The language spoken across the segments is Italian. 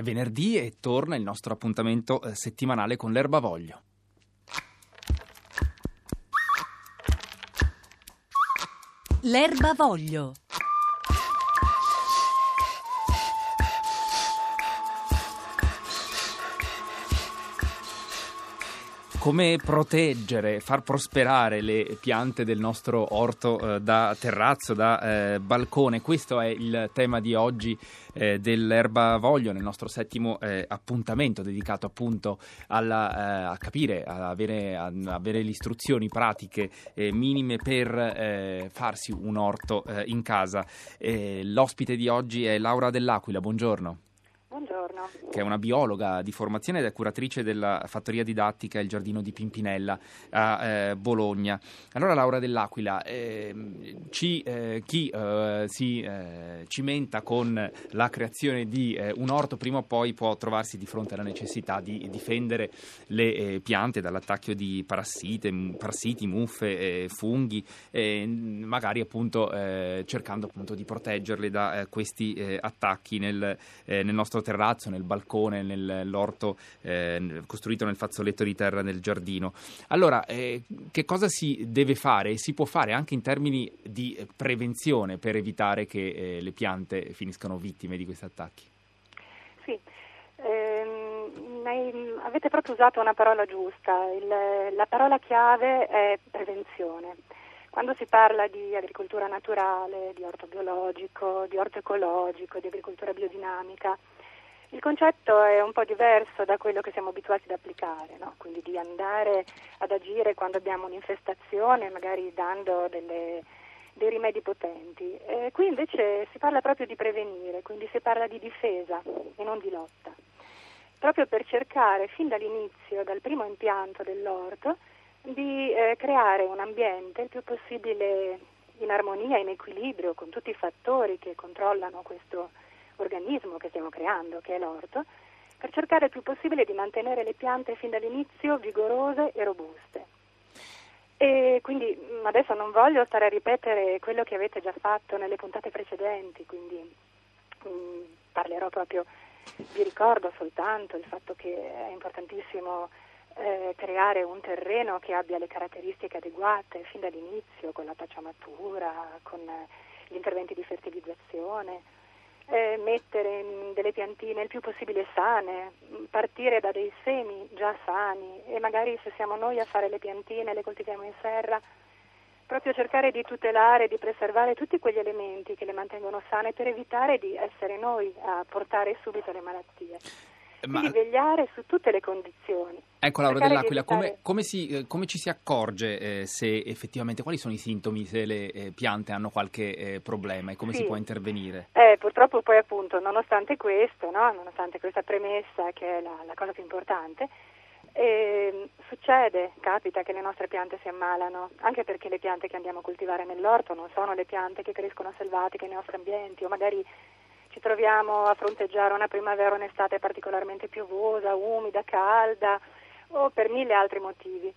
È venerdì e torna il nostro appuntamento eh, settimanale con l'erbavoglio. L'erbavoglio. Come proteggere, far prosperare le piante del nostro orto eh, da terrazzo, da eh, balcone? Questo è il tema di oggi eh, dell'erbavoglio nel nostro settimo eh, appuntamento dedicato appunto alla, eh, a capire, a avere, a avere, le istruzioni pratiche eh, minime per farsi un orto in casa. l'ospite di oggi è Laura Dell'Aquila, buongiorno. Buongiorno. Che è una biologa di formazione ed è curatrice della fattoria didattica Il Giardino di Pimpinella a eh, Bologna. Allora, Laura dell'Aquila, eh, ci, eh, chi eh, si eh, cimenta con la creazione di eh, un orto prima o poi può trovarsi di fronte alla necessità di difendere le piante dall'attacco di parassite, parassiti, muffe, funghi, magari appunto cercando appunto di proteggerle da questi attacchi nel, nel nostro terrazzo, nel balcone, nell'orto eh, costruito nel fazzoletto di terra nel giardino. Allora, eh, che cosa si deve fare? Si può fare anche in termini di prevenzione per evitare che eh, le piante finiscano vittime di questi attacchi? Sì. Ehm, avete proprio usato una parola giusta, Il, la parola chiave è prevenzione. Quando si parla di agricoltura naturale, di orto biologico, di orto ecologico, di agricoltura biodinamica, il concetto è un po' diverso da quello che siamo abituati ad applicare, no? quindi di andare ad agire quando abbiamo un'infestazione, magari dando delle, dei rimedi potenti. Eh, qui invece si parla proprio di prevenire, quindi si parla di difesa e non di lotta, proprio per cercare fin dall'inizio, dal primo impianto dell'orto, di eh, creare un ambiente il più possibile in armonia, in equilibrio con tutti i fattori che controllano questo organismo che stiamo creando, che è l'orto, per cercare il più possibile di mantenere le piante fin dall'inizio vigorose e robuste. E quindi mm, adesso non voglio stare a ripetere quello che avete già fatto nelle puntate precedenti, quindi mh, mm, parlerò proprio, vi ricordo soltanto il fatto che è importantissimo eh, creare un terreno che abbia le caratteristiche adeguate fin dall'inizio, con la pacciamatura, con eh, gli interventi di fertilizzazione, eh, mettere delle piantine il più possibile sane, partire da dei semi già sani e magari se siamo noi a fare le piantine, le coltiviamo in serra, proprio cercare di tutelare, di preservare tutti quegli elementi che le mantengono sane per evitare di essere noi a portare subito le malattie. Ma... Quindi vegliare su tutte le condizioni. Ecco Laura dell'Aquila, come, come, si, eh, come, ci si accorge eh, se effettivamente, quali sono i sintomi, se le eh, piante hanno qualche eh, problema e come sì. si può intervenire? Eh, purtroppo poi appunto, nonostante questo, no? nonostante questa premessa che è la, la cosa più importante, ehm, succede, capita che le nostre piante si ammalano, anche perché le piante che andiamo a coltivare nell'orto non sono le piante che crescono selvatiche nei nostri ambienti o magari ci troviamo a fronteggiare una primavera o un'estate particolarmente piovosa, umida, calda o per mille altri motivi.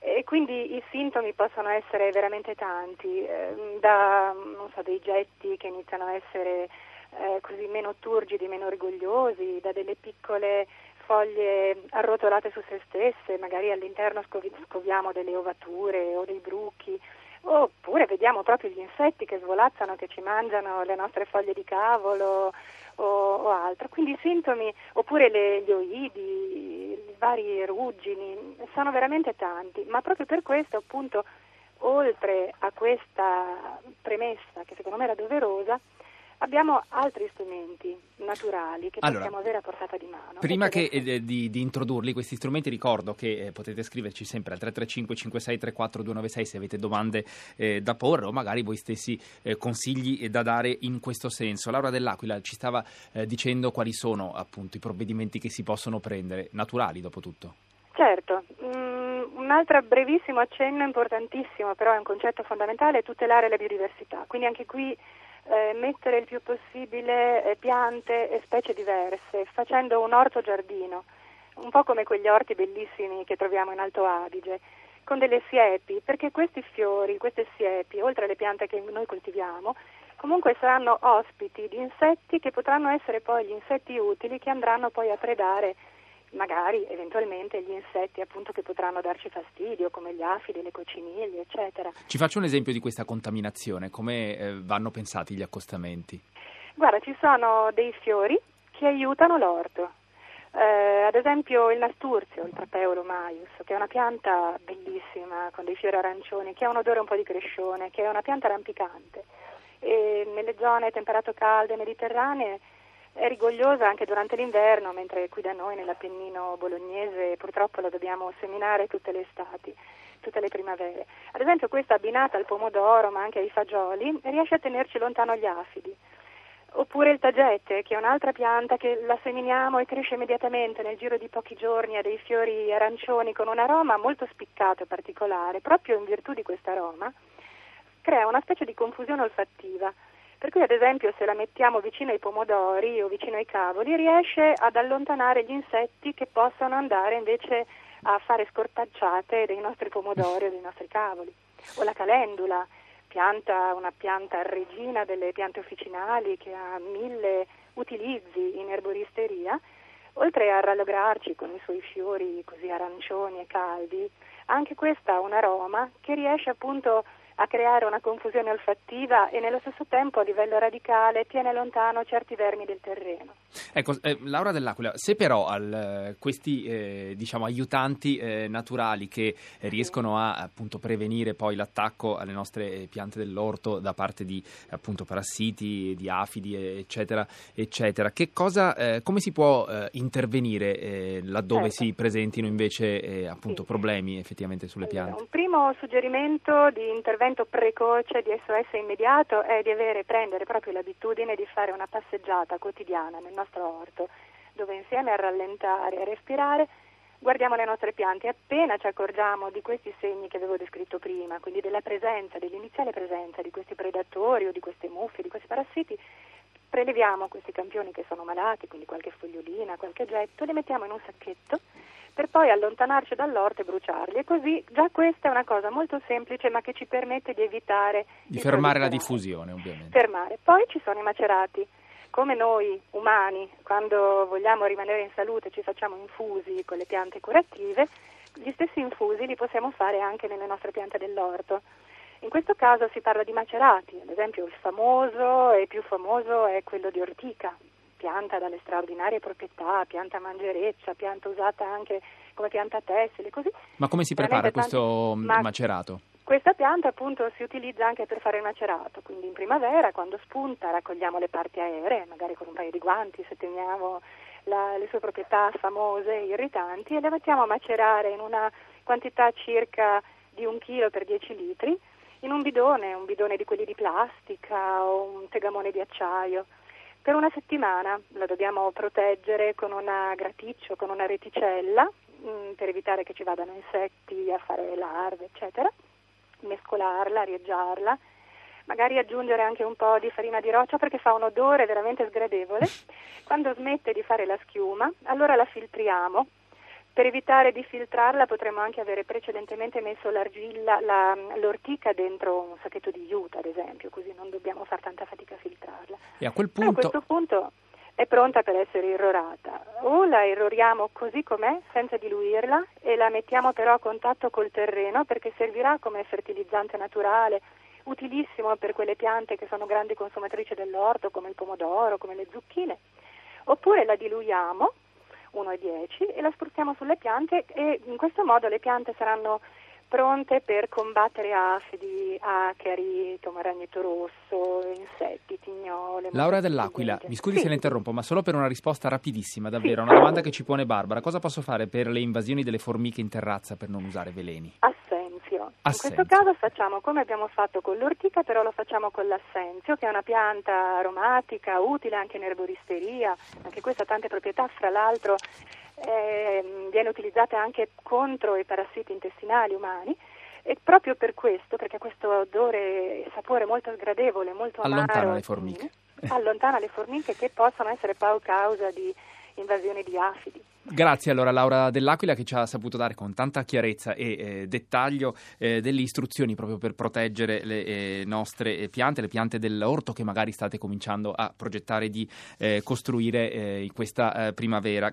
E quindi i sintomi possono essere veramente tanti, eh, da so, dei getti che iniziano a essere eh, così meno turgidi, meno rigogliosi, da delle piccole foglie arrotolate su se stesse, magari all'interno scoviamo delle ovature o dei bruchi, Oppure vediamo proprio gli insetti che svolazzano, che ci mangiano le nostre foglie di cavolo o, o altro. Quindi i sintomi, oppure le, gli oidi, i vari ruggini, sono veramente tanti, ma proprio per questo appunto oltre a questa premessa che secondo me era doverosa, Abbiamo altri strumenti naturali che allora, possiamo avere a portata di mano. Prima che, eh, di, di, introdurli questi strumenti ricordo che eh, potete scriverci sempre al 335 5634 296 se avete domande eh, da porre o magari voi stessi eh, consigli da dare in questo senso. Laura Dell'Aquila ci stava eh, dicendo quali sono appunto i provvedimenti che si possono prendere, naturali dopo tutto. Certo, mm, un altro brevissimo accenno importantissimo, però è un concetto fondamentale, è tutelare la biodiversità. Quindi anche qui eh, mettere il più possibile eh, piante e specie diverse, facendo un orto giardino, un po' come quegli orti bellissimi che troviamo in Alto Adige, con delle siepi, perché questi fiori, queste siepi, oltre alle piante che noi coltiviamo, comunque saranno ospiti di insetti che potranno essere poi gli insetti utili che andranno poi a predare magari eventualmente gli insetti appunto che potranno darci fastidio come gli afidi, le cocciniglie eccetera. Ci faccio un esempio di questa contaminazione, come eh, vanno pensati gli accostamenti? Guarda, ci sono dei fiori che aiutano l'orto. Eh, ad esempio il nasturzio, il trapeolo maius, che è una pianta bellissima con dei fiori arancioni, che ha un odore un po' di crescione, che è una pianta rampicante. E nelle zone temperato calde mediterranee è rigogliosa anche durante l'inverno, mentre qui da noi nell'Appennino bolognese purtroppo la dobbiamo seminare tutte le estati, tutte le primavere. Ad esempio questa abbinata al pomodoro ma anche ai fagioli riesce a tenerci lontano gli afidi. Oppure il tagete, che è un'altra pianta che la seminiamo e cresce immediatamente nel giro di pochi giorni, ha dei fiori arancioni con un aroma molto spiccato e particolare, proprio in virtù di questo aroma, crea una specie di confusione olfattiva. Per cui ad esempio se la mettiamo vicino ai pomodori o vicino ai cavoli riesce ad allontanare gli insetti che possono andare invece a fare scortacciate dei nostri pomodori o dei nostri cavoli. O la calendula, pianta, una pianta regina delle piante officinali che ha mille utilizzi in erboristeria, oltre a rallegrarci con i suoi fiori così arancioni e caldi, anche questa ha un aroma che riesce appunto a creare una confusione olfattiva e nello stesso tempo a livello radicale tiene lontano certi vermi del terreno. Ecco, eh, Laura Dell'Aquila, se però al, eh, questi eh, diciamo, aiutanti eh, naturali che riescono a appunto, prevenire poi l'attacco alle nostre piante dell'orto da parte di appunto, parassiti, di afidi, eccetera, eccetera, che cosa, eh, come si può eh, intervenire laddove certo. si presentino invece appunto, sì. problemi effettivamente sulle piante? Un primo suggerimento di intervento intervento precoce di SOS immediato è di avere, prendere proprio l'abitudine di fare una passeggiata quotidiana nel nostro orto, dove insieme a rallentare e respirare guardiamo le nostre piante. Appena ci accorgiamo di questi segni che avevo descritto prima, quindi della presenza, dell'iniziale presenza di questi predatori o di queste muffe, di questi parassiti, preleviamo questi campioni che sono malati, quindi qualche fogliolina, qualche getto, li mettiamo in un sacchetto per poi allontanarci dall'orto e bruciarli. E così già questa è una cosa molto semplice ma che ci permette di evitare... Di fermare la diffusione ovviamente. Fermare. Poi ci sono i macerati. Come noi umani, quando vogliamo rimanere in salute, ci facciamo infusi con le piante curative, gli stessi infusi li possiamo fare anche nelle nostre piante dell'orto. In questo caso si parla di macerati, ad esempio il famoso e più famoso è quello di ortica, pianta dalle straordinarie proprietà, pianta mangereccia, pianta usata anche come pianta tessile, così. Ma come si prepara questo. Mm, macerato? Questa pianta appunto si utilizza anche per fare il macerato, quindi in primavera quando spunta raccogliamo le parti aeree, magari con un paio di guanti se teniamo la, le sue proprietà famose, irritanti, e le mettiamo a macerare in una quantità circa di un chilo per 10 litri in un bidone, un bidone di quelli di plastica o un tegamone di acciaio. Per una settimana la dobbiamo proteggere con una graticcio, con una reticella, mm, per evitare che ci vadano insetti a fare larve, eccetera, mescolarla, arieggiarla, magari aggiungere anche un po' di farina di roccia perché fa un odore veramente sgradevole. Quando smette di fare la schiuma, allora la filtriamo per evitare di filtrarla potremmo anche avere precedentemente messo l'argilla, la, l'ortica dentro un sacchetto di juta, ad esempio, così non dobbiamo fare tanta fatica a filtrarla. E a quel punto... a questo punto è pronta per essere irrorata. O la irroriamo così com'è, senza diluirla, e la mettiamo però a contatto col terreno perché servirà come fertilizzante naturale, utilissimo per quelle piante che sono grandi consumatrici dell'orto, come il pomodoro, come le zucchine. Oppure la diluiamo 1,10 e la spruzziamo sulle piante e in questo modo le piante saranno pronte per combattere afidi, acari, tomaragnetto rosso, insetti, tignole. Laura dell'Aquila, mi scusi sì. se la interrompo, ma solo per una risposta rapidissima, davvero, sì. una domanda che ci pone Barbara. Cosa posso fare per le invasioni delle formiche in terrazza per non usare veleni? Assenzio. Assenzio. In questo caso facciamo come abbiamo fatto con l'ortica, però lo facciamo con l'assenzio, che è una pianta aromatica, utile anche in erboristeria, anche questa ha tante proprietà, fra l'altro eh, viene utilizzata anche contro i parassiti intestinali umani e proprio per questo, perché questo odore e sapore molto sgradevole, molto allontana amaro, le formiche. allontana le formiche che possono essere poi causa di invasioni di afidi. Grazie allora Laura Dell'Aquila che ci ha saputo dare con tanta chiarezza e eh, dettaglio eh, delle istruzioni proprio per proteggere le eh, nostre piante, le piante dell'orto che magari state cominciando a progettare di eh, costruire eh, in questa eh, primavera.